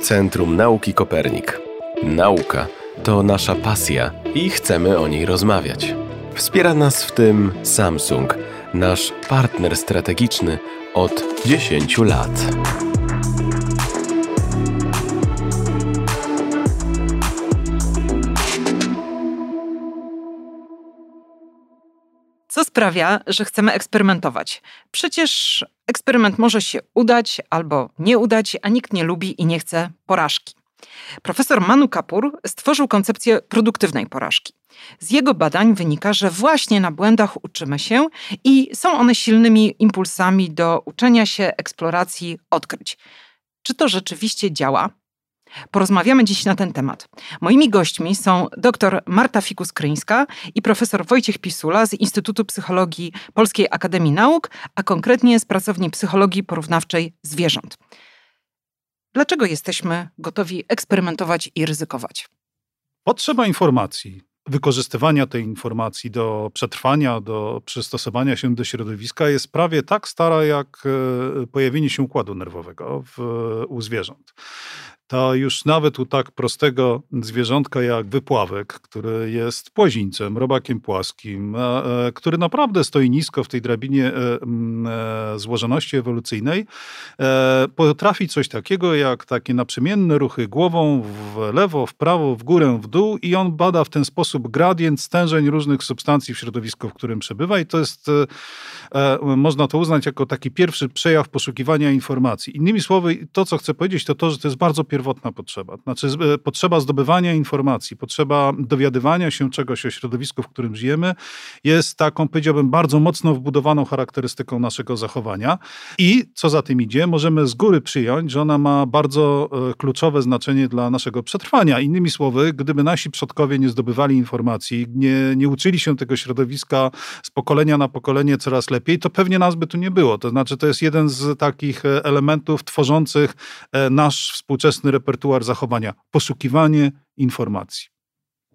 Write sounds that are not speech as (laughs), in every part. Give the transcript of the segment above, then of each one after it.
Centrum Nauki Kopernik. Nauka to nasza pasja i chcemy o niej rozmawiać. Wspiera nas w tym Samsung, nasz partner strategiczny od 10 lat. Co sprawia, że chcemy eksperymentować? Przecież eksperyment może się udać albo nie udać, a nikt nie lubi i nie chce porażki. Profesor Manu Kapur stworzył koncepcję produktywnej porażki. Z jego badań wynika, że właśnie na błędach uczymy się i są one silnymi impulsami do uczenia się, eksploracji, odkryć. Czy to rzeczywiście działa? Porozmawiamy dziś na ten temat. Moimi gośćmi są dr Marta Fikus-Kryńska i profesor Wojciech Pisula z Instytutu Psychologii Polskiej Akademii Nauk, a konkretnie z pracowni psychologii porównawczej zwierząt. Dlaczego jesteśmy gotowi eksperymentować i ryzykować? Potrzeba informacji, wykorzystywania tej informacji do przetrwania, do przystosowania się do środowiska jest prawie tak stara jak e, pojawienie się układu nerwowego w, u zwierząt to już nawet u tak prostego zwierzątka jak wypławek, który jest płazińcem, robakiem płaskim, e, który naprawdę stoi nisko w tej drabinie e, e, złożoności ewolucyjnej, potrafi coś takiego jak takie naprzemienne ruchy głową w lewo, w prawo, w górę, w dół i on bada w ten sposób gradient stężeń różnych substancji w środowisku, w którym przebywa i to jest, można to uznać jako taki pierwszy przejaw poszukiwania informacji. Innymi słowy, to co chcę powiedzieć, to to, że to jest bardzo pierwotne pierwotna potrzeba. Znaczy e, potrzeba zdobywania informacji, potrzeba dowiadywania się czegoś o środowisku, w którym żyjemy, jest taką, powiedziałbym, bardzo mocno wbudowaną charakterystyką naszego zachowania. I co za tym idzie, możemy z góry przyjąć, że ona ma bardzo e, kluczowe znaczenie dla naszego przetrwania. Innymi słowy, gdyby nasi przodkowie nie zdobywali informacji, nie, nie uczyli się tego środowiska z pokolenia na pokolenie coraz lepiej, to pewnie nas by tu nie było. To znaczy, to jest jeden z takich e, elementów tworzących nasz współczesny repertuar zachowania poszukiwanie informacji.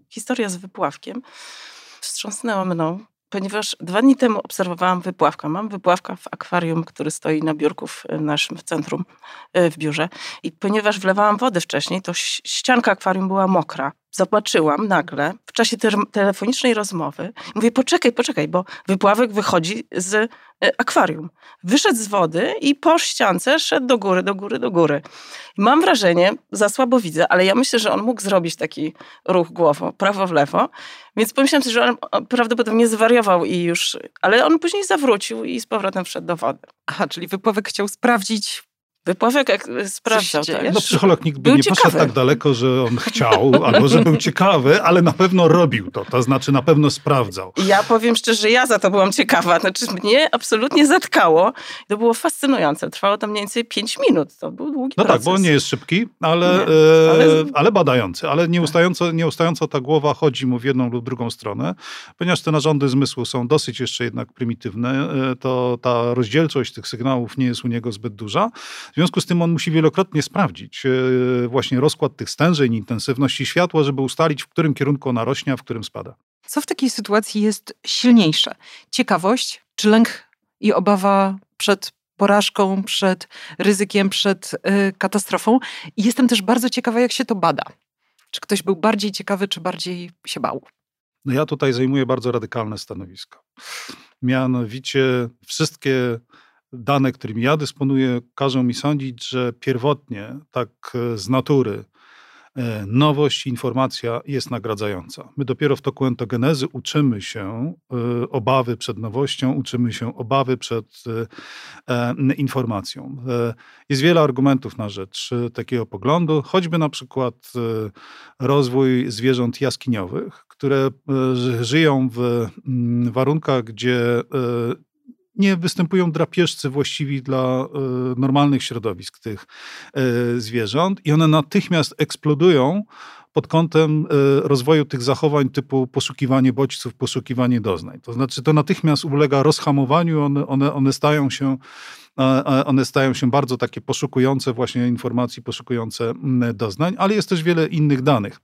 Historia z wypławkiem wstrząsnęła mną, ponieważ dwa dni temu obserwowałam wypławka. Mam wypławka w akwarium, który stoi na biurku w naszym centrum, e, w biurze. I ponieważ wlewałam wodę wcześniej, to ścianka akwarium była mokra zobaczyłam nagle w czasie te telefonicznej rozmowy, mówię, poczekaj, poczekaj, bo wypławek wychodzi z e, akwarium. Wyszedł z wody i po ściance szedł do góry, do góry, do góry. I mam wrażenie, za słabo widzę, ale ja myślę, że on mógł zrobić taki ruch głową, prawo w lewo, więc pomyślałam sobie, że on prawdopodobnie zwariował i już, ale on później zawrócił i z powrotem wszedł do wody. Aha, czyli wypławek chciał sprawdzić Wypławek jak sprawdzał, tak? No psycholog nikt by był nie ciekawy. poszedł tak daleko, że on chciał, albo że był ciekawy, ale na pewno robił to, to znaczy na pewno sprawdzał. Ja powiem szczerze, ja za to byłam ciekawa, znaczy mnie absolutnie zatkało. To było fascynujące, trwało to mniej więcej 5 minut, to był długi No proces. tak, bo on nie jest szybki, ale, e, ale... ale badający, ale nieustająco, nieustająco ta głowa chodzi mu w jedną lub drugą stronę, ponieważ te narządy zmysłu są dosyć jeszcze jednak prymitywne, e, to ta rozdzielczość tych sygnałów nie jest u niego zbyt duża. W związku z tym on musi wielokrotnie sprawdzić e, właśnie rozkład tych stężeń, intensywności światła, żeby ustalić, w którym kierunku ona rośnie, a w którym spada. Co w takiej sytuacji jest silniejsze? Ciekawość czy lęk i obawa przed porażką, przed ryzykiem, przed y, katastrofą? I jestem też bardzo ciekawa, jak się to bada. Czy ktoś był bardziej ciekawy, czy bardziej się bał? No ja tutaj zajmuję bardzo radykalne stanowisko. Mianowicie wszystkie dane, którymi ja dysponuję, każą mi sądzić, że pierwotnie, tak e, z natury, e, nowość, informacja jest nagradzająca. My dopiero w toku entogenezy uczymy się e, obawy przed nowością, uczymy się obawy przed informacją. Jest wiele argumentów na rzecz takiego poglądu, choćby na przykład rozwój zwierząt jaskiniowych, które żyją w warunkach, gdzie nie występują drapieżcy właściwi dla y, normalnych środowisk tych y, zwierząt i one natychmiast eksplodują pod kątem y, rozwoju tych zachowań typu poszukiwanie bodźców, poszukiwanie doznań. To znaczy to natychmiast ulega rozhamowaniu, one, one, one stają się one stają się bardzo takie poszukujące właśnie informacji, poszukujące doznań, ale jest też wiele innych danych.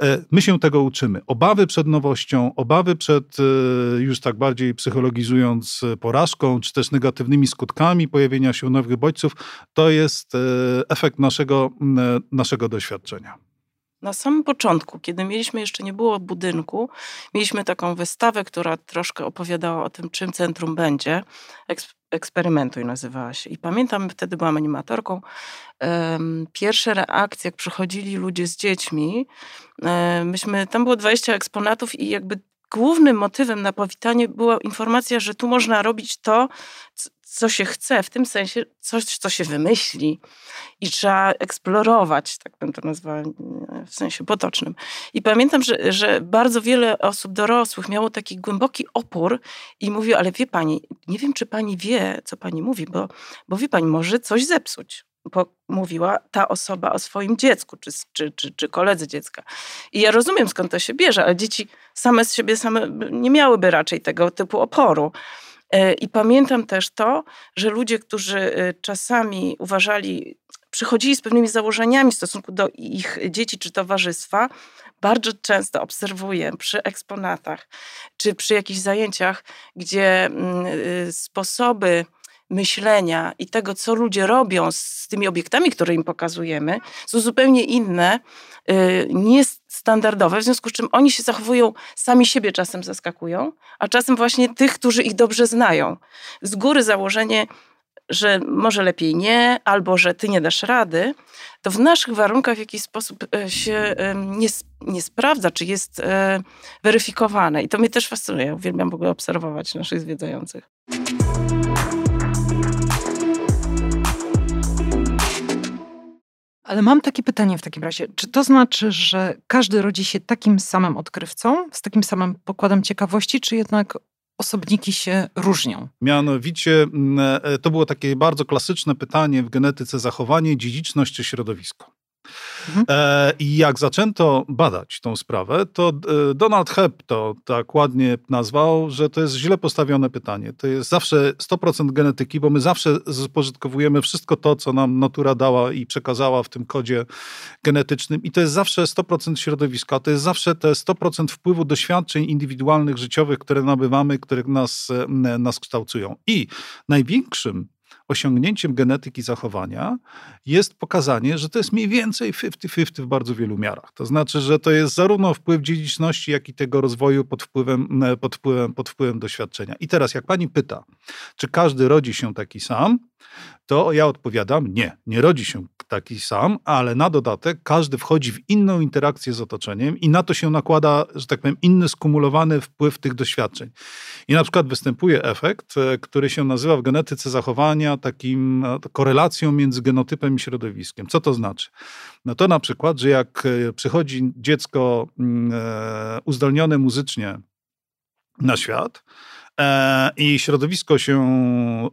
E, my się tego uczymy. Obawy przed nowością, obawy przed, e, już tak bardziej psychologizując, e, porażką, czy też negatywnymi skutkami pojawienia się nowych bodźców, to jest efekt naszego, naszego doświadczenia. Na samym początku, kiedy mieliśmy jeszcze nie było budynku, mieliśmy taką wystawę, która troszkę opowiadała o tym, czym centrum będzie. Eksperymentuj nazywała się. I pamiętam, wtedy byłam animatorką. Pierwsze reakcje, jak przychodzili ludzie z dziećmi, myśmy, tam było 20 eksponatów i jakby głównym motywem na powitanie była informacja, że tu można robić to, co się chce, w tym sensie coś, co się wymyśli i trzeba eksplorować, tak bym to nazwała w sensie potocznym. I pamiętam, że, że bardzo wiele osób dorosłych miało taki głęboki opór i mówiło, ale wie pani, nie wiem, czy pani wie, co pani mówi, bo, bo wie pani, może coś zepsuć mówiła ta osoba o swoim dziecku, czy, czy, czy, czy koledze dziecka. I ja rozumiem, skąd to się bierze, ale dzieci same z siebie same nie miałyby raczej tego typu oporu. E, I pamiętam też to, że ludzie, którzy e, czasami uważali, przychodzili z pewnymi założeniami w stosunku do ich dzieci czy towarzystwa, bardzo często obserwuję przy eksponatach czy przy jakichś zajęciach, gdzie mm, y, sposoby myślenia i tego, co ludzie robią z tymi obiektami, które im pokazujemy, są zupełnie inne, y, niestandardowe, w związku z czym oni się zachowują, sami siebie czasem zaskakują, a czasem właśnie tych, którzy ich dobrze znają. Z góry założenie, że może lepiej nie, albo że ty nie dasz rady, to w naszych warunkach w jakiś sposób e, się nie, nie sprawdza, czy jest e, weryfikowane. I to mnie też fascynuje. Uwielbiam w ogóle obserwować naszych zwiedzających. Ale mam takie pytanie w takim razie. Czy to znaczy, że każdy rodzi się takim samym odkrywcą, z takim samym pokładem ciekawości, czy jednak osobniki się różnią? Mianowicie mm, e, to było takie bardzo klasyczne pytanie w genetyce zachowanie, dziedziczność czy środowisko. Mhm. E, I jak zaczęto badać tą sprawę, to e, Donald Hebb to tak ładnie nazwał, że to jest źle postawione pytanie. To jest zawsze 100% genetyki, bo my zawsze spożytkowujemy wszystko to, co nam natura dała i przekazała w tym kodzie genetycznym. I to jest zawsze 100% środowiska. To jest zawsze te 100% wpływu doświadczeń indywidualnych, życiowych, które nabywamy, które nas, nas kształtują. I największym osiągnięciem genetyki zachowania jest pokazanie, że to jest mniej więcej 50-50 w bardzo wielu miarach. To znaczy, że to jest zarówno wpływ dziedziczności, jak i tego rozwoju pod wpływem, pod wpływem, pod wpływem doświadczenia. I teraz, jak pani pyta, czy każdy rodzi się taki sam, to ja odpowiadam nie, nie rodzi się taki sam, ale na dodatek każdy wchodzi w inną interakcję z otoczeniem i na to się nakłada, że tak powiem, inny skumulowany wpływ tych doświadczeń. I na przykład występuje efekt, e, który się nazywa w genetyce zachowania takim e, korelacją między genotypem i środowiskiem. Co to znaczy? No to na przykład, że jak e, przychodzi dziecko mm, uzdolnione muzycznie na świat, i środowisko się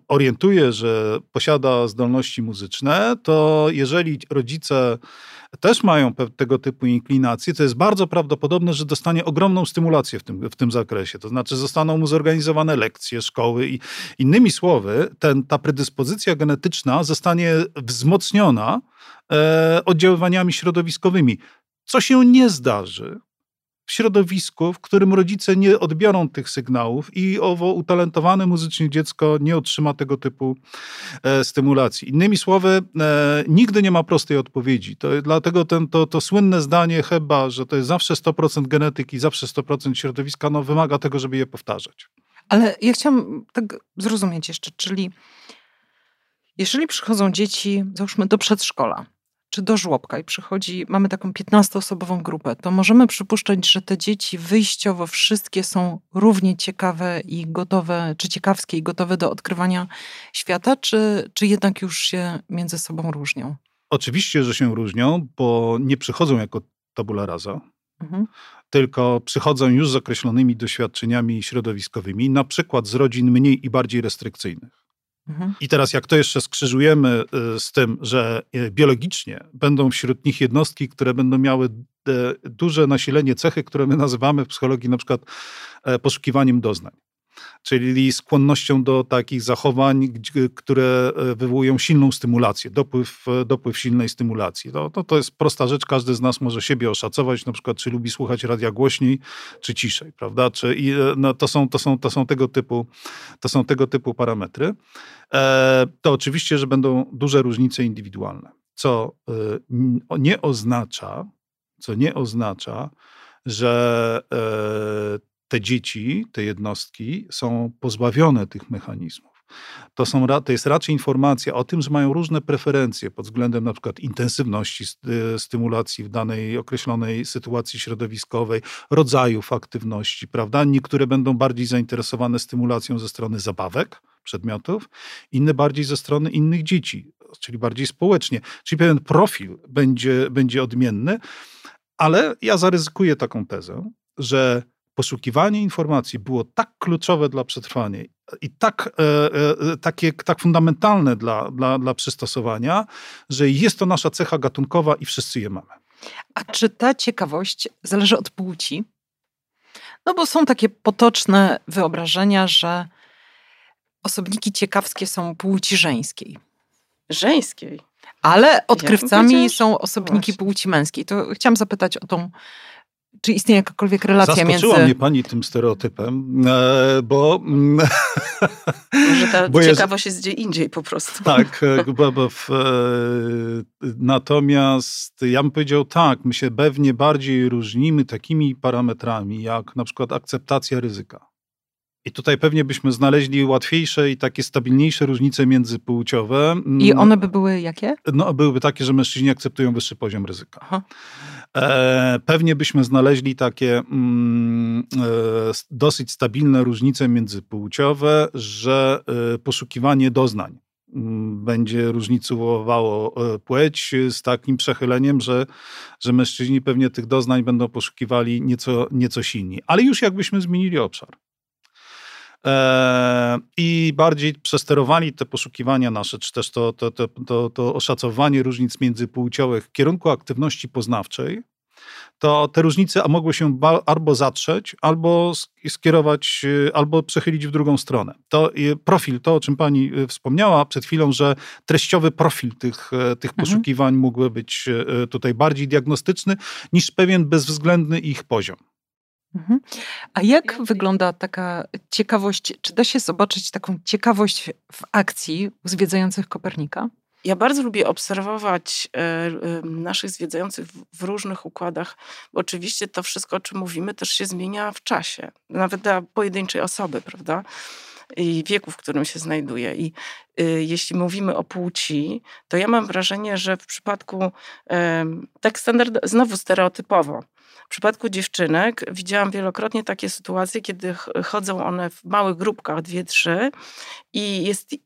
orientuje, że posiada zdolności muzyczne, to jeżeli rodzice też mają tego typu inklinacje, to jest bardzo prawdopodobne, że dostanie ogromną stymulację w tym, w tym zakresie. To znaczy, zostaną mu zorganizowane lekcje, szkoły i innymi słowy, ten, ta predyspozycja genetyczna zostanie wzmocniona e, oddziaływaniami środowiskowymi. Co się nie zdarzy, środowisku, w którym rodzice nie odbiorą tych sygnałów i owo utalentowane muzycznie dziecko nie otrzyma tego typu e, stymulacji. Innymi słowy, e, nigdy nie ma prostej odpowiedzi. To, dlatego ten, to, to słynne zdanie chyba, że to jest zawsze 100% genetyki, zawsze 100% środowiska, no wymaga tego, żeby je powtarzać. Ale ja chciałam tak zrozumieć jeszcze, czyli jeżeli przychodzą dzieci, załóżmy do przedszkola, czy do żłobka i przychodzi, mamy taką 15-osobową grupę, to możemy przypuszczać, że te dzieci wyjściowo wszystkie są równie ciekawe i gotowe, czy ciekawskie i gotowe do odkrywania świata, czy, czy jednak już się między sobą różnią? Oczywiście, że się różnią, bo nie przychodzą jako tabula rasa, mhm. tylko przychodzą już z określonymi doświadczeniami środowiskowymi, na przykład z rodzin mniej i bardziej restrykcyjnych. Mhm. I teraz, jak to jeszcze skrzyżujemy y, z tym, że y, biologicznie będą wśród nich jednostki, które będą miały duże nasilenie cechy, które my nazywamy w psychologii na przykład e, poszukiwaniem doznań. Czyli skłonnością do takich zachowań, które e, wywołują silną stymulację, dopływ, e, dopływ silnej stymulacji. To, to, to jest prosta rzecz, każdy z nas może siebie oszacować, na przykład czy lubi słuchać radia głośniej, czy ciszej, prawda? Czy, i, e, no, to, są, to, są, to, są tego typu, to są tego typu parametry. E, to oczywiście, że będą duże różnice indywidualne, co e, nie oznacza, co nie oznacza, że e, te dzieci, te jednostki są pozbawione tych mechanizmów. To, są, to jest raczej informacja o tym, że mają różne preferencje pod względem na przykład intensywności stymulacji w danej określonej sytuacji środowiskowej, rodzajów aktywności, prawda? Niektóre będą bardziej zainteresowane stymulacją ze strony zabawek, przedmiotów, inne bardziej ze strony innych dzieci, czyli bardziej społecznie. Czyli pewien profil będzie, będzie odmienny, ale ja zaryzykuję taką tezę, że poszukiwanie informacji było tak kluczowe dla przetrwania i tak, e, e, takie, tak fundamentalne dla, dla, dla przystosowania, że jest to nasza cecha gatunkowa i wszyscy je mamy. A czy ta ciekawość zależy od płci? No bo są takie potoczne wyobrażenia, że osobniki ciekawskie są płci żeńskiej. Żeńskiej? Ale odkrywcami ja są osobniki płci męskiej. To chciałam zapytać o tą czy istnieje jakakolwiek relacja Zaskoczyła między... Zaskoczyła mnie pani tym stereotypem, e, bo... Może ta (laughs) bo ciekawość jest gdzie indziej po prostu. Tak, e, (laughs) w, e, natomiast ja bym powiedział tak, my się pewnie bardziej różnimy takimi parametrami, jak na przykład akceptacja ryzyka. I tutaj pewnie byśmy znaleźli łatwiejsze i takie stabilniejsze różnice międzypłciowe. I one by były jakie? No, byłyby takie, że mężczyźni akceptują wyższy poziom ryzyka. Aha. E, pewnie byśmy znaleźli takie mm, e, dosyć stabilne różnice międzypłciowe, że e, poszukiwanie doznań mm, będzie różnicowało płeć z takim przechyleniem, że, że mężczyźni pewnie tych doznań będą poszukiwali nieco, nieco silniej. Ale już jakbyśmy zmienili obszar i bardziej przesterowali te poszukiwania nasze, czy też to, to, to, to, to oszacowanie różnic międzypłciowych w kierunku aktywności poznawczej, to te różnice mogły się albo zatrzeć, albo skierować, y, albo przechylić w drugą stronę. To profil, to o czym pani y, wspomniała przed chwilą, że treściowy profil tych, e, tych mhm. poszukiwań mógłby być e, tutaj bardziej diagnostyczny niż pewien bezwzględny ich poziom. Mhm. A jak wygląda taka ciekawość? Czy da się zobaczyć taką ciekawość w akcji u zwiedzających Kopernika? Ja bardzo lubię obserwować e, naszych zwiedzających w różnych układach, bo oczywiście to wszystko, o czym mówimy, też się zmienia w czasie, nawet dla pojedynczej osoby, prawda? I wieku, w którym się znajduje. I y, jeśli mówimy o płci, to ja mam wrażenie, że w przypadku tak standard, znowu stereotypowo, w przypadku dziewczynek widziałam wielokrotnie takie sytuacje, kiedy chodzą one w małych grupkach, dwie, trzy i jest... Y,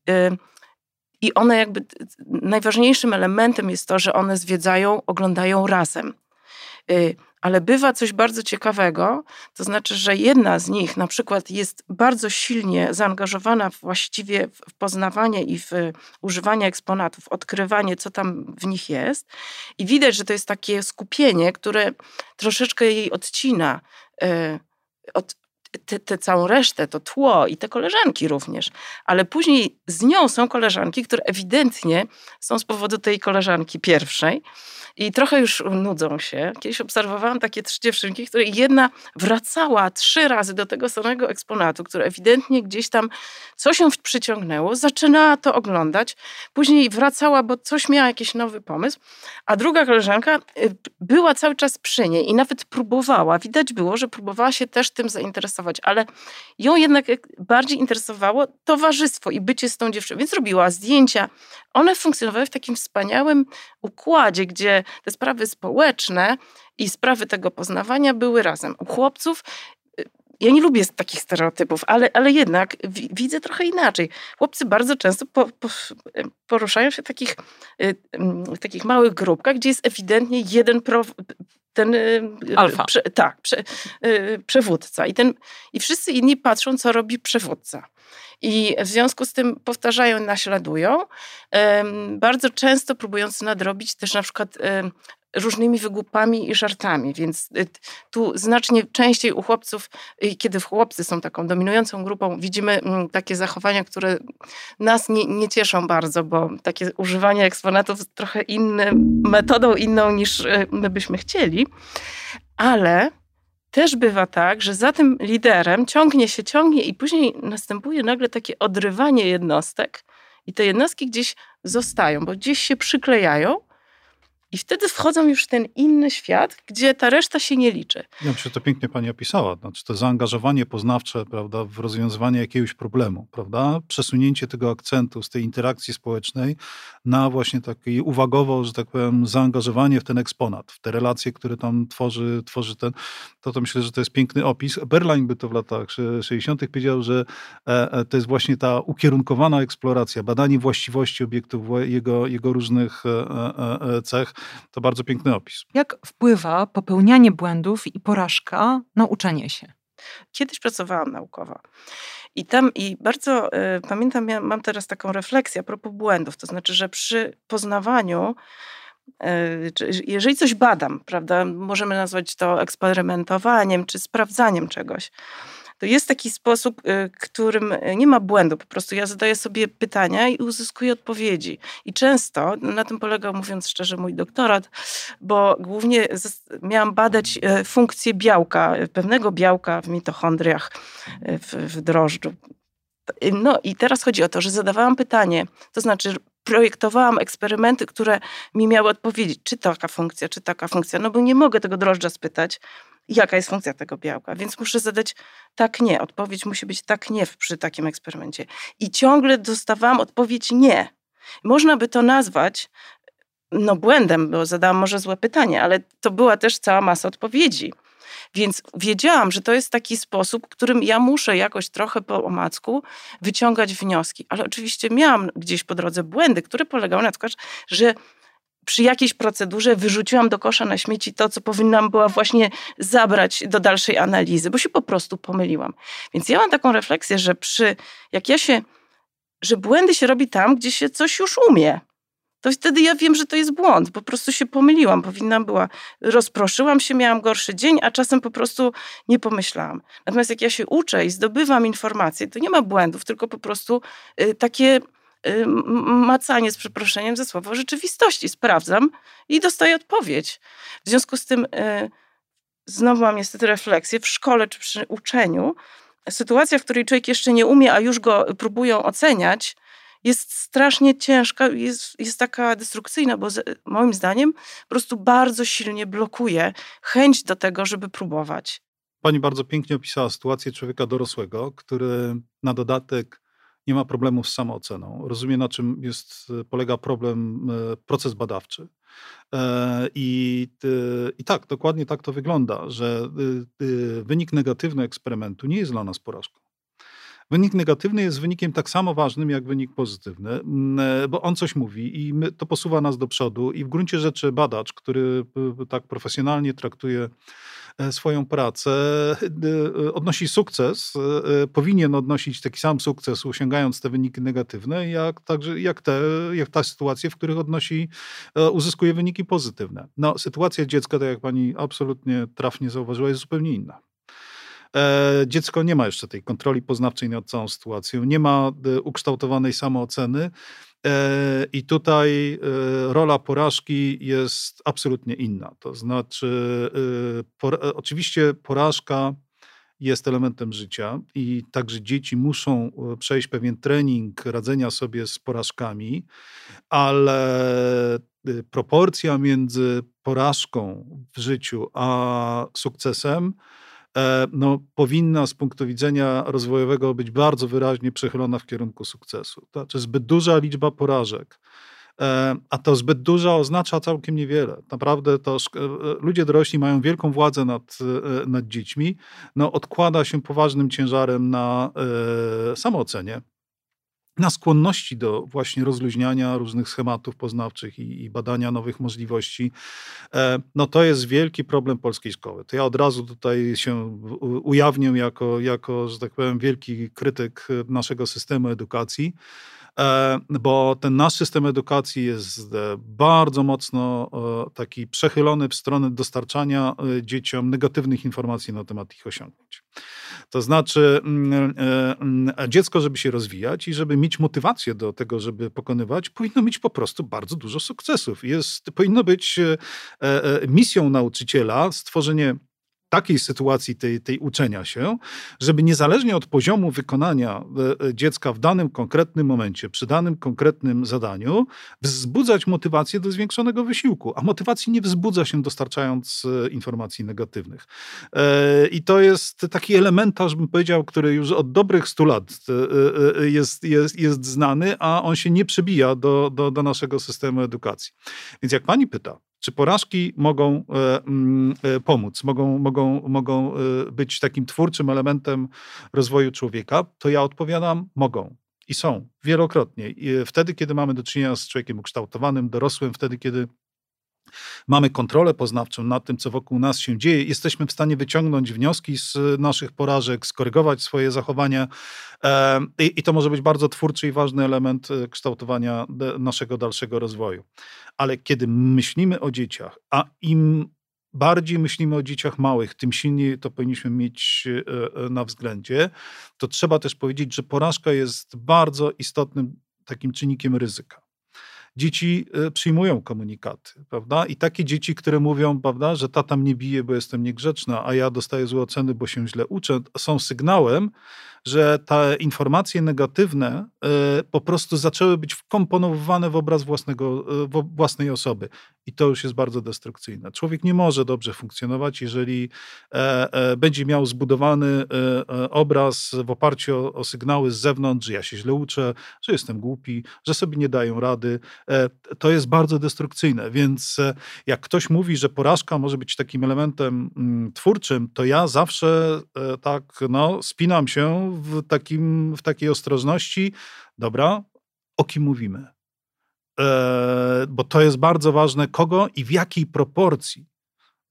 I one jakby, najważniejszym elementem jest to, że one zwiedzają, oglądają razem. Ale bywa coś bardzo ciekawego, to znaczy, że jedna z nich na przykład jest bardzo silnie zaangażowana właściwie w poznawanie i w używanie eksponatów, odkrywanie, co tam w nich jest. I widać, że to jest takie skupienie, które troszeczkę jej odcina y, od, tę całą resztę, to tło i te koleżanki również. Ale później z nią są koleżanki, które ewidentnie są z powodu tej koleżanki pierwszej. I trochę już nudzą się. Kiedyś obserwowałam takie trzy dziewczynki, które jedna wracała trzy razy do tego samego eksponatu, który ewidentnie gdzieś tam coś ją przyciągnęło, zaczynała to oglądać, później wracała, bo coś miała jakiś nowy pomysł, a druga koleżanka y, była cały czas przy niej i nawet próbowała, widać było, że próbowała się też tym zainteresować, ale ją jednak bardziej interesowało towarzystwo i bycie z tą dziewczyną, więc robiła zdjęcia. One funkcjonowały w takim wspaniałym układzie, gdzie te sprawy społeczne i sprawy tego poznawania były razem. U chłopców y, ja nie lubię takich stereotypów, ale, ale jednak widzę trochę inaczej. Chłopcy bardzo często po, po, poruszają się w takich, y, w takich małych grupkach, gdzie jest ewidentnie jeden pro, ten y, Alfa. Prze, tak, prze, przewódca. I, ten, I wszyscy inni patrzą, co robi przewódca. I w związku z tym powtarzają, naśladują, bardzo często próbując nadrobić też na przykład różnymi wygłupami i żartami, więc y, tu znacznie częściej u chłopców, y, kiedy chłopcy są taką dominującą grupą, widzimy mm, takie zachowania, które nas nie, nie cieszą bardzo, bo takie używanie eksponatów trochę innym, metodą inną niż y, my byśmy chcieli, ale też bywa tak, że za tym liderem ciągnie się, ciągnie i później następuje nagle takie odrywanie jednostek i te jednostki gdzieś zostają, bo gdzieś się przyklejają i wtedy wchodzą już w ten inny świat, gdzie ta reszta się nie liczy. Ja myślę, że to pięknie pani opisała. Znaczy to zaangażowanie poznawcze prawda, w rozwiązywanie jakiegoś problemu, prawda? przesunięcie tego akcentu z tej interakcji społecznej na właśnie takie uwagowo, że tak powiem, zaangażowanie w ten eksponat, w te relacje, które tam tworzy, tworzy ten, to, to myślę, że to jest piękny opis. Berlain by to w latach 60. powiedział, że e, e, to jest właśnie ta ukierunkowana eksploracja, badanie właściwości obiektów, jego, jego różnych e, cech, to bardzo piękny opis. Jak wpływa popełnianie błędów i porażka na uczenie się? Kiedyś pracowałam naukowo. I tam, i bardzo y, pamiętam, ja mam teraz taką refleksję a propos błędów. To znaczy, że przy poznawaniu, y, jeżeli coś badam, prawda, możemy nazwać to eksperymentowaniem czy sprawdzaniem czegoś to jest taki sposób, y, którym y, nie ma błędu. Po prostu ja zadaję sobie pytania i uzyskuję odpowiedzi. I często, na tym polegał, mówiąc szczerze, mój doktorat, bo głównie miałam badać y, funkcję białka, pewnego białka w mitochondriach w, w drożdżu. No i teraz chodzi o to, że zadawałam pytanie, to znaczy projektowałam eksperymenty, które mi miały odpowiedzieć, czy taka funkcja, czy taka funkcja. No bo nie mogę tego drożdża spytać, jaka jest funkcja tego białka. Więc muszę zadać tak nie. Odpowiedź musi być tak nie przy takim eksperymencie. I ciągle dostawałam odpowiedź nie. Można by to nazwać no błędem, bo zadałam może złe pytanie, ale to była też cała masa odpowiedzi. Więc wiedziałam, że to jest taki sposób, którym ja muszę jakoś trochę po omacku wyciągać wnioski. Ale oczywiście miałam gdzieś po drodze błędy, które polegały na przykład, że przy jakiejś procedurze wyrzuciłam do kosza na śmieci to, co powinnam była właśnie zabrać do dalszej analizy, bo się po prostu pomyliłam. Więc ja mam taką refleksję, że przy, jak ja się, że błędy się robi tam, gdzie się coś już umie. To wtedy ja wiem, że to jest błąd. Po prostu się pomyliłam. Powinnam była, rozproszyłam się, miałam gorszy dzień, a czasem po prostu nie pomyślałam. Natomiast jak ja się uczę i zdobywam informacje, to nie ma błędów, tylko po prostu y, takie macanie z przeproszeniem ze słowa rzeczywistości. Sprawdzam i dostaję odpowiedź. W związku z tym y, znowu mam niestety refleksję w szkole czy przy uczeniu. Sytuacja, w której człowiek jeszcze nie umie, a już go próbują oceniać, jest strasznie ciężka, jest, jest taka destrukcyjna, bo z, moim zdaniem po prostu bardzo silnie blokuje chęć do tego, żeby próbować. Pani bardzo pięknie opisała sytuację człowieka dorosłego, który na dodatek nie ma problemu z samooceną. Rozumie, na czym jest, e, polega problem, e, proces badawczy. E, I, I tak, dokładnie tak to wygląda, że wynik negatywny eksperymentu nie jest dla nas porażką. Wynik negatywny jest wynikiem tak samo ważnym jak wynik pozytywny, bo on coś mówi i to posuwa nas do przodu. I w gruncie rzeczy badacz, który tak profesjonalnie traktuje E, swoją pracę, e, odnosi sukces, e, powinien odnosić taki sam sukces, osiągając te wyniki negatywne, jak, także, jak, te, jak ta sytuacja, w których odnosi, uzyskuje wyniki pozytywne. No, sytuacja dziecka, tak jak pani absolutnie trafnie zauważyła, jest zupełnie inna. Dziecko nie ma jeszcze tej kontroli poznawczej nad całą sytuacją, nie ma ukształtowanej samooceny, E, I tutaj e, rola porażki jest absolutnie inna. To znaczy, e, oczywiście porażka jest elementem życia i także dzieci muszą przejść pewien trening radzenia sobie z porażkami, ale proporcja między porażką w życiu a sukcesem E, no, powinna z punktu widzenia rozwojowego być bardzo wyraźnie przechylona w kierunku sukcesu. To znaczy zbyt duża liczba porażek, e, a to zbyt duża oznacza całkiem niewiele. Naprawdę to e, ludzie dorośli mają wielką władzę nad, nad dziećmi, no, odkłada się poważnym ciężarem na samoocenie na skłonności do właśnie rozluźniania różnych schematów poznawczych i, i, badania nowych możliwości, e, no to jest wielki problem polskiej szkoły. To ja od razu tutaj się ujawnię jako, jako że tak powiem, wielki krytyk naszego systemu edukacji, e, bo ten nasz system edukacji jest e, bardzo mocno taki przechylony w stronę dostarczania dzieciom negatywnych informacji na temat ich osiągnięć. To znaczy, mm, mm, dziecko, żeby się rozwijać i żeby mieć motywację do tego, żeby pokonywać, powinno mieć po prostu bardzo dużo sukcesów. Jest, powinno być misją nauczyciela stworzenie takiej sytuacji tej, tej uczenia się, żeby niezależnie od poziomu wykonania e, e, dziecka w danym konkretnym momencie, przy danym konkretnym zadaniu, wzbudzać motywację do zwiększonego wysiłku. A motywacji nie wzbudza się dostarczając e, informacji negatywnych. I to jest taki elementarz, bym powiedział, który już od dobrych stu lat jest, jest, jest znany, a on się nie przebija do, do, do naszego systemu edukacji. Więc jak pani pyta, czy porażki mogą e, mm, e, pomóc, mogą, mogą, mogą e, być takim twórczym elementem rozwoju człowieka? To ja odpowiadam, mogą. I są wielokrotnie. I wtedy, kiedy mamy do czynienia z człowiekiem ukształtowanym, dorosłym, wtedy, kiedy mamy kontrolę poznawczą nad tym, co wokół nas się dzieje, jesteśmy w stanie wyciągnąć wnioski z naszych porażek, skorygować swoje zachowania i, i to może być bardzo twórczy i ważny element e, kształtowania naszego dalszego rozwoju. Ale kiedy myślimy o dzieciach, a im bardziej myślimy o dzieciach małych, tym silniej to powinniśmy mieć e, e, na względzie, to trzeba też powiedzieć, że porażka jest bardzo istotnym takim czynnikiem ryzyka dzieci e, przyjmują komunikaty, prawda? I takie dzieci, które mówią, prawda, że tata mnie bije, bo jestem niegrzeczna, a ja dostaję złe oceny, bo się źle uczę, są sygnałem, że te informacje negatywne e, po prostu zaczęły być wkomponowane w obraz własnego, e, własnej osoby. I to już jest bardzo destrukcyjne. Człowiek nie może dobrze funkcjonować, jeżeli e, będzie miał zbudowany obraz w oparciu o, o sygnały z zewnątrz, że ja się źle uczę, że jestem głupi, że sobie nie dają rady. To jest bardzo destrukcyjne. Więc jak ktoś mówi, że porażka może być takim elementem mm, twórczym, to ja zawsze tak no, spinam się w, takim, w takiej ostrożności, dobra, o kim mówimy? E, bo to jest bardzo ważne, kogo i w jakiej proporcji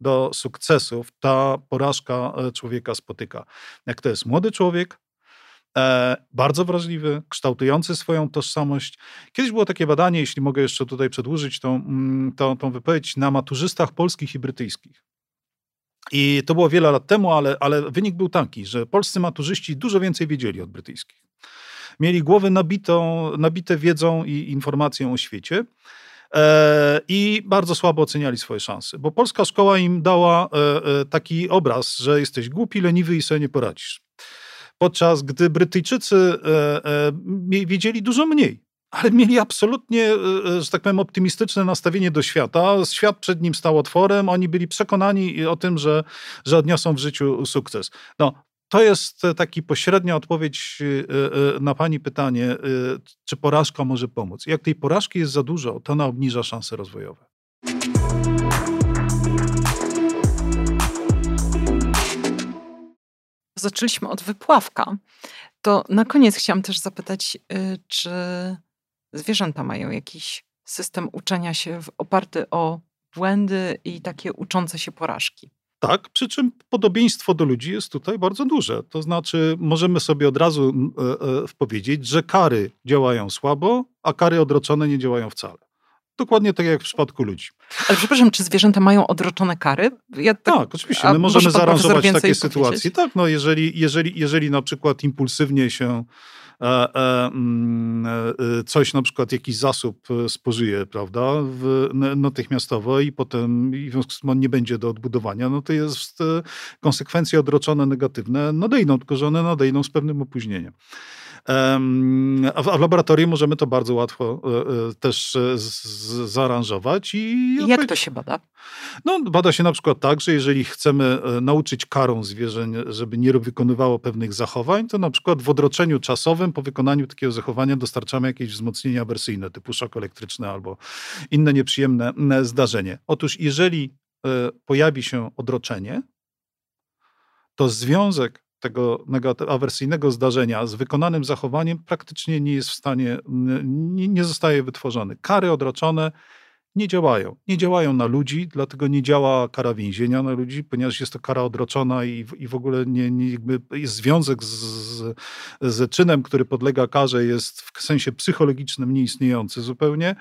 do sukcesów ta porażka e, człowieka spotyka. Jak to jest młody człowiek, e, bardzo wrażliwy, kształtujący swoją tożsamość. Kiedyś było takie badanie, jeśli mogę jeszcze tutaj przedłużyć tą, mm, tą, tą wypowiedź, na maturzystach polskich i brytyjskich. I to było wiele lat temu, ale, ale wynik był taki, że polscy maturzyści dużo więcej wiedzieli od brytyjskich. Mieli głowy nabitą, nabite wiedzą i informacją o świecie e, i bardzo słabo oceniali swoje szanse, bo polska szkoła im dała e, e, taki obraz, że jesteś głupi, leniwy i sobie nie poradzisz. Podczas gdy Brytyjczycy wiedzieli dużo mniej ale mieli absolutnie, e, e, że tak powiem, optymistyczne nastawienie do świata. Świat przed nim stał otworem, oni byli przekonani o tym, że, że odniosą w życiu sukces. No, to jest taki pośrednia odpowiedź e, na Pani pytanie, czy porażka może pomóc. Jak tej porażki jest za dużo, to ona obniża szanse rozwojowe. Zaczęliśmy od wypławka. To na koniec chciałam też zapytać, czy zwierzęta mają jakiś system uczenia się oparty o błędy i takie uczące się porażki. Tak, przy czym podobieństwo do ludzi jest tutaj bardzo duże. To znaczy, możemy sobie od razu e, e, powiedzieć, że kary działają słabo, a kary odroczone nie działają wcale. Dokładnie tak jak w przypadku ludzi. Ale przepraszam, czy zwierzęta mają odroczone kary? Ja tak, tak, oczywiście. My możemy zaaranżować takie sytuacje. Tak, no jeżeli, jeżeli, jeżeli na przykład impulsywnie się E, e, mm, e, coś na przykład, jakiś zasób spożyje, prawda, w, natychmiastowo i potem w związku z tym on nie będzie do odbudowania, no to jest konsekwencje odroczone negatywne nadejdą, tylko że one nadejdą z pewnym opóźnieniem. A w, laboratorium możemy to bardzo łatwo e, e, też e, zaaranżować. I Jak to się bada? No, bada się na przykład tak, że jeżeli chcemy nauczyć karą zwierzę, żeby nie wykonywało pewnych zachowań, to na przykład w odroczeniu czasowym po wykonaniu takiego zachowania dostarczamy jakieś wzmocnienia awersyjne, typu szok elektryczny albo inne nieprzyjemne zdarzenie. Otóż jeżeli pojawi się odroczenie, to związek tego awersyjnego zdarzenia z wykonanym zachowaniem praktycznie nie jest w stanie, nie, nie zostaje wytworzony. Kary odroczone nie działają. Nie działają na ludzi, dlatego nie działa kara więzienia na ludzi, ponieważ jest to kara odroczona i, i w ogóle nie, nie związek z, z, z czynem, który podlega karze, jest w sensie psychologicznym nieistniejący zupełnie.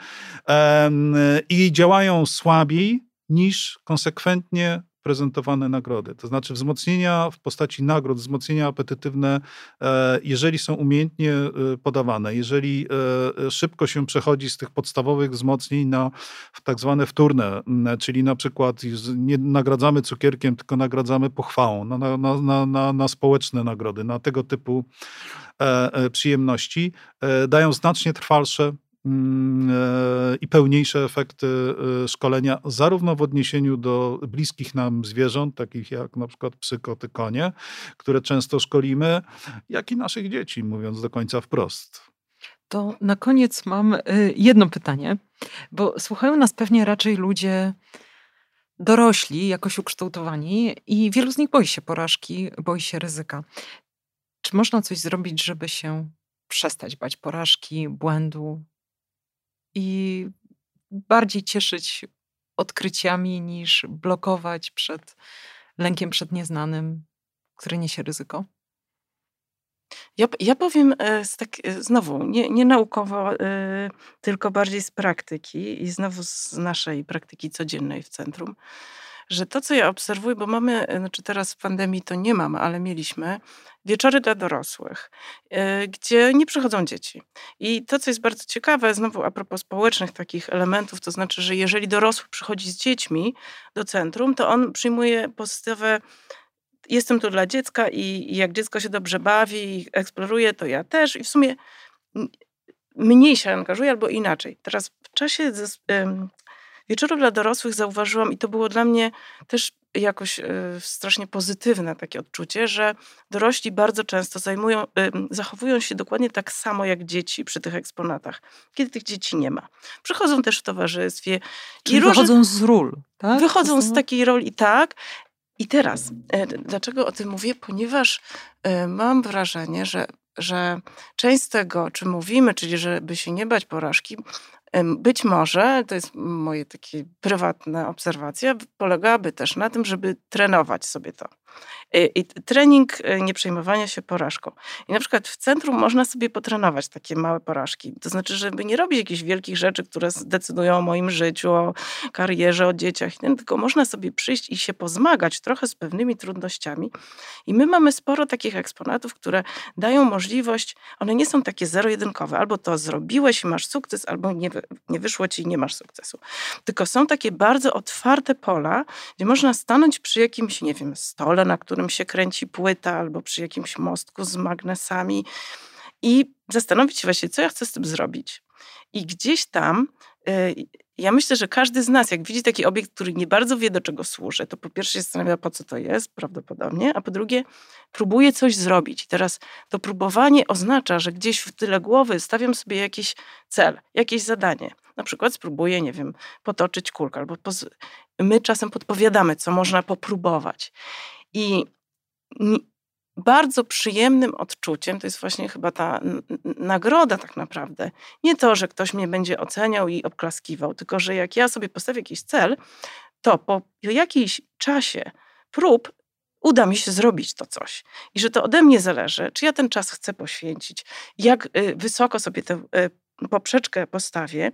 I działają słabiej niż konsekwentnie prezentowane nagrody. To znaczy wzmocnienia w postaci nagród, wzmocnienia apetytywne, e, jeżeli są umiejętnie e, podawane, jeżeli e, szybko się przechodzi z tych podstawowych wzmocnień na tak zwane wtórne, czyli na przykład nie nagradzamy cukierkiem, tylko nagradzamy pochwałą, na, na, na, na, na społeczne nagrody, na tego typu przyjemności, dają znacznie trwalsze i pełniejsze efekty e, szkolenia, zarówno w odniesieniu do bliskich nam zwierząt, takich jak na przykład psy, koty, konie, które często szkolimy, jak i naszych dzieci, mówiąc do końca wprost. To na koniec mam e, jedno pytanie, bo słuchają nas pewnie raczej ludzie dorośli, jakoś ukształtowani i wielu z nich boi się porażki, boi się ryzyka. Czy można coś zrobić, żeby się przestać bać porażki, błędu, i bardziej cieszyć odkryciami niż blokować przed lękiem przed nieznanym, który niesie ryzyko? Ja, ja powiem e, z tak, e, znowu, nie, nie naukowo, e, tylko bardziej z praktyki i znowu z naszej praktyki codziennej w centrum że to, co ja obserwuję, bo mamy, e, znaczy teraz w pandemii to nie mamy, ale mieliśmy wieczory dla dorosłych, e, gdzie nie przychodzą dzieci. I to, co jest bardzo ciekawe, znowu a propos społecznych takich elementów, to znaczy, że jeżeli dorosły przychodzi z dziećmi do centrum, to on przyjmuje postawę jestem tu dla dziecka i jak dziecko się dobrze bawi i eksploruje, to ja też. I w sumie mniej się angażuje albo inaczej. Teraz w czasie Wieczorów dla dorosłych zauważyłam, i to było dla mnie też jakoś e, strasznie pozytywne takie odczucie, że dorośli bardzo często zajmują, zachowują się dokładnie tak samo jak dzieci przy tych eksponatach, kiedy tych dzieci nie ma. Przychodzą też w towarzystwie. Czyli i wychodzą z ról, tak? Wychodzą z takiej roli, tak. I teraz, e, dlaczego o tym mówię? Ponieważ e, mam wrażenie, że że część z tego, o czym mówimy, czyli żeby się nie bać porażki, być może, to jest moje takie prywatna obserwacja, polegałaby też na tym, żeby trenować sobie to. I trening e, nie przejmowania się porażką. I na przykład w centrum można sobie potrenować takie małe porażki. To znaczy, żeby nie robić jakichś wielkich rzeczy, które decydują o moim życiu, o karierze, o dzieciach, tylko można sobie przyjść i się pozmagać trochę z pewnymi trudnościami. I my mamy sporo takich eksponatów, które dają możliwość, one nie są takie zero-jedynkowe. Albo to zrobiłeś i masz sukces, albo nie, nie wyszło ci i nie masz sukcesu. Tylko są takie bardzo otwarte pola, gdzie można stanąć przy jakimś, nie wiem, stole, na którym się kręci płyta, albo przy jakimś mostku z magnesami i zastanowić się właśnie, co ja chcę z tym zrobić. I gdzieś tam, y, ja myślę, że każdy z nas, jak widzi taki obiekt, który nie bardzo wie, do czego służy, to po pierwsze się zastanawia, po co to jest, prawdopodobnie, a po drugie, próbuje coś zrobić. I teraz to próbowanie oznacza, że gdzieś w tyle głowy stawiam sobie jakiś cel, jakieś zadanie. Na przykład spróbuję, nie wiem, potoczyć kulkę, albo my czasem podpowiadamy, co można popróbować. I bardzo przyjemnym odczuciem to jest właśnie chyba ta nagroda, tak naprawdę. Nie to, że ktoś mnie będzie oceniał i obklaskiwał, tylko że jak ja sobie postawię jakiś cel, to po jakimś czasie prób uda mi się zrobić to coś. I że to ode mnie zależy, czy ja ten czas chcę poświęcić, jak y, wysoko sobie te poprzeczkę postawię.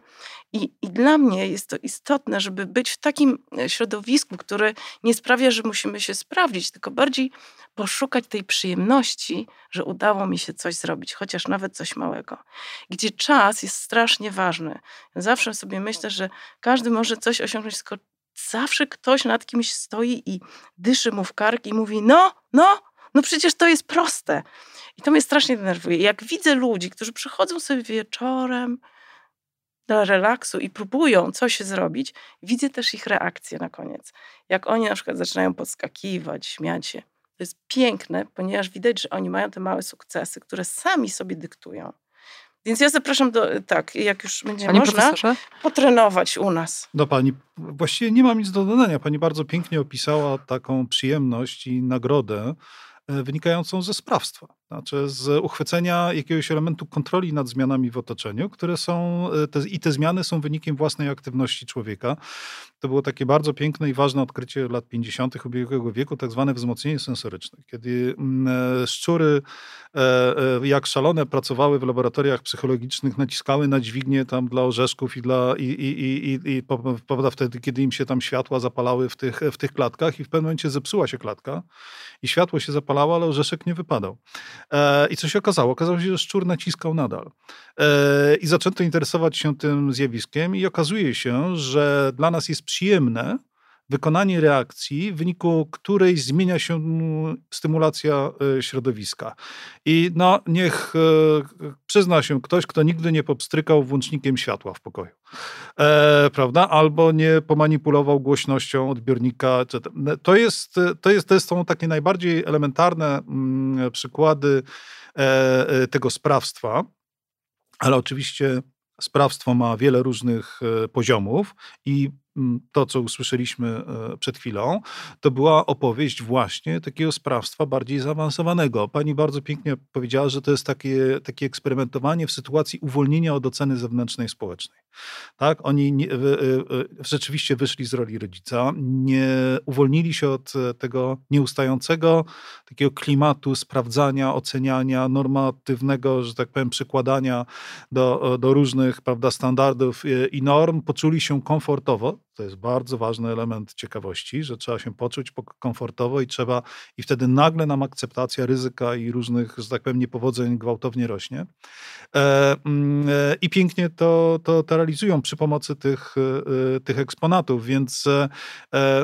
I, I dla mnie jest to istotne, żeby być w takim e, środowisku, które nie sprawia, że musimy się sprawdzić, tylko bardziej poszukać tej przyjemności, że udało mi się coś zrobić, chociaż nawet coś małego. Gdzie czas jest strasznie ważny. Zawsze sobie myślę, że każdy może coś osiągnąć, tylko zawsze ktoś nad kimś stoi i dyszy mu w kark i mówi: No, no, no przecież to jest proste. I to mnie strasznie denerwuje. Jak widzę ludzi, którzy przychodzą sobie wieczorem do relaksu i próbują coś zrobić, widzę też ich reakcję na koniec. Jak oni na przykład zaczynają podskakiwać, śmiać się. To jest piękne, ponieważ widać, że oni mają te małe sukcesy, które sami sobie dyktują. Więc ja zapraszam do, tak, jak już będzie Pani można, profesorze? potrenować u nas. No pani, właściwie nie mam nic do dodania. Pani bardzo pięknie opisała taką przyjemność i nagrodę, wynikającą ze sprawstwa. Znaczy z uchwycenia jakiegoś elementu kontroli nad zmianami w otoczeniu, które są, e, te, i te zmiany są wynikiem własnej aktywności człowieka. To było takie bardzo piękne i ważne odkrycie lat 50. ubiegłego wieku, tak zwane wzmocnienie sensoryczne. Kiedy mm, e, szczury jak szalone pracowały w laboratoriach psychologicznych, naciskały na dźwignię tam dla orzeszków i dla, i, i, i, i prawda, wtedy, kiedy im się tam światła zapalały w tych, w tych klatkach i w pewnym momencie zepsuła się klatka i światło się zapalało, ale orzeszek nie wypadał. E, I co się okazało? Okazało się, że szczur naciskał nadal. E, I zaczęto interesować się tym zjawiskiem i okazuje się, że dla nas jest przyjemne, wykonanie reakcji, w wyniku której zmienia się stymulacja e, środowiska. I no, niech e, przyzna się ktoś, kto nigdy nie popstrykał włącznikiem światła w pokoju, e, prawda? Albo nie pomanipulował głośnością odbiornika. To, jest, to, jest, to są takie najbardziej elementarne mm, przykłady e, e, tego sprawstwa, ale oczywiście sprawstwo ma wiele różnych poziomów i to, co usłyszeliśmy e, przed chwilą, to była opowieść właśnie takiego sprawstwa bardziej zaawansowanego. Pani bardzo pięknie powiedziała, że to jest takie, takie eksperymentowanie w sytuacji uwolnienia od oceny zewnętrznej społecznej. Tak? Oni nie, rzeczywiście wyszli z roli rodzica, nie uwolnili się od tego nieustającego takiego klimatu sprawdzania, oceniania, normatywnego, że tak powiem, przykładania do, do różnych prawda, standardów i norm, poczuli się komfortowo to jest bardzo ważny element ciekawości, że trzeba się poczuć komfortowo i trzeba, i wtedy nagle nam akceptacja ryzyka i różnych, że tak powiem, niepowodzeń gwałtownie rośnie. E, mm, e, I pięknie to, to, to realizują przy pomocy tych, e, tych eksponatów, więc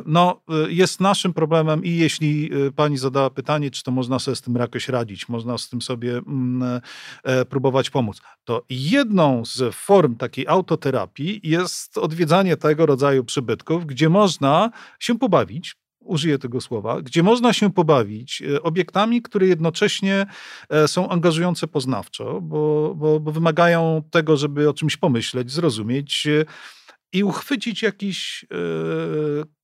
no, jest naszym problemem i jeśli pani zadała pytanie, czy to można sobie z tym jakoś radzić, można z tym sobie mm, próbować pomóc, to jedną z form takiej autoterapii jest odwiedzanie tego rodzaju przybytków, gdzie można się pobawić, użyję tego słowa, gdzie można się pobawić e, obiektami, które jednocześnie e, są angażujące poznawczo, bo, bo, bo wymagają tego, żeby o czymś pomyśleć, zrozumieć e, i uchwycić jakiś e,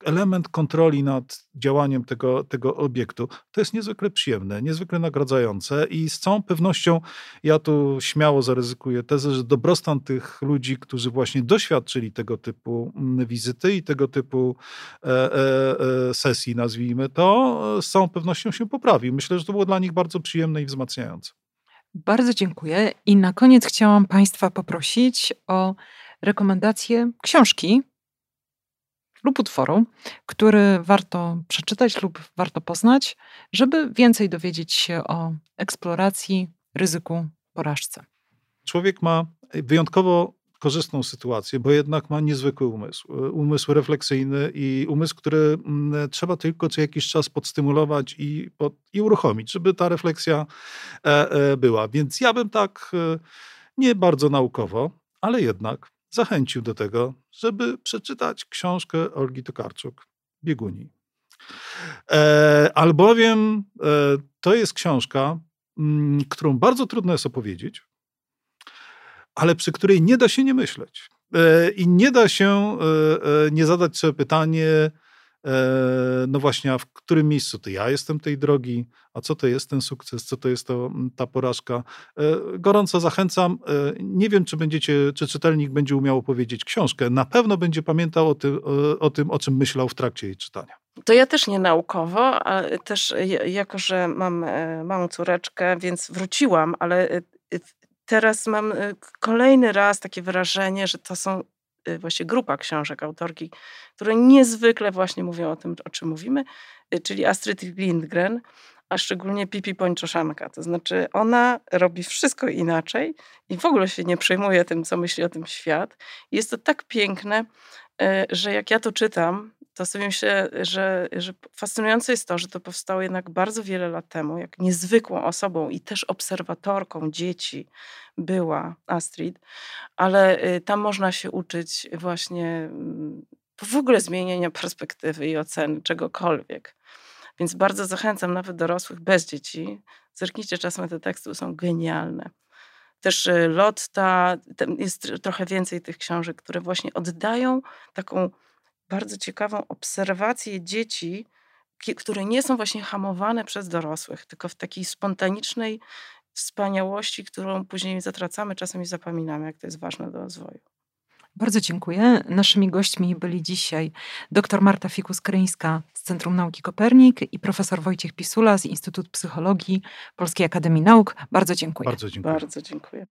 element kontroli nad działaniem tego, tego obiektu. To jest niezwykle przyjemne, niezwykle nagradzające i z całą pewnością ja tu śmiało zaryzykuję tezę, że dobrostan tych ludzi, którzy właśnie doświadczyli tego typu mm, wizyty i tego typu e, e, sesji, nazwijmy to, z całą pewnością się poprawi. Myślę, że to było dla nich bardzo przyjemne i wzmacniające. Bardzo dziękuję i na koniec chciałam Państwa poprosić o rekomendację książki lub utworu, który warto przeczytać lub warto poznać, żeby więcej dowiedzieć się o eksploracji, ryzyku, porażce. Człowiek ma wyjątkowo korzystną sytuację, bo jednak ma niezwykły umysł. Umysł refleksyjny i umysł, który mm, trzeba tylko co jakiś czas podstymulować i, pod, i uruchomić, żeby ta refleksja e, e, była. Więc ja bym tak e, nie bardzo naukowo, ale jednak zachęcił do tego, żeby przeczytać książkę Olgi Tokarczuk, Bieguni. E, albowiem e, to jest książka, m, mm, którą bardzo trudno jest opowiedzieć, ale przy której nie da się nie myśleć. E, I nie da się e, e, nie zadać sobie pytanie, no właśnie, a w którym miejscu to ja jestem tej drogi, a co to jest ten sukces, co to jest to, ta porażka. E, gorąco zachęcam. E, nie wiem, czy będziecie, czy czytelnik będzie umiał opowiedzieć książkę. Na pewno będzie pamiętał o tym, o, tym, o czym myślał w trakcie jej czytania. To ja też nie naukowo, ale też jako, że mam małą córeczkę, więc wróciłam, ale teraz mam kolejny raz takie wrażenie, że to są właśnie grupa książek autorki, które niezwykle właśnie mówią o tym, o czym mówimy, y, czyli Astrid Lindgren, a szczególnie Pipi Pończoszanka. To znaczy ona robi wszystko inaczej i w ogóle się nie przejmuje tym, co myśli o tym świat. Jest to tak piękne, y, że jak ja to czytam, to sobie myślę, że, że fascynujące jest to, że to powstało jednak bardzo wiele lat temu, jak niezwykłą osobą i też obserwatorką dzieci była Astrid, ale y, tam można się uczyć właśnie mm, w ogóle zmienienia perspektywy i oceny czegokolwiek. Więc bardzo zachęcam nawet dorosłych bez dzieci. Zerknijcie czasem, te teksty są genialne. Też y, Lotta, jest trochę więcej tych książek, które właśnie oddają taką bardzo ciekawą obserwację dzieci, które nie są właśnie hamowane przez dorosłych, tylko w takiej spontanicznej wspaniałości, którą później zatracamy, czasem i zapominamy, jak to jest ważne do rozwoju. Bardzo dziękuję. Naszymi gośćmi byli dzisiaj dr Marta Fikus-Kryńska z Centrum Nauki Kopernik i profesor Wojciech Pisula z Instytutu Psychologii Polskiej Akademii Nauk. Bardzo dziękuję. Bardzo dziękuję. Bardzo dziękuję.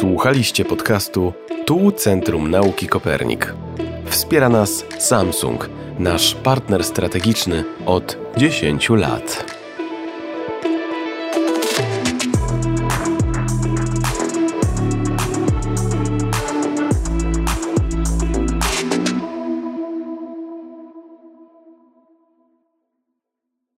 Słuchaliście podcastu Tu Centrum Nauki Kopernik. Wspiera nas Samsung, nasz partner strategiczny od 10 lat.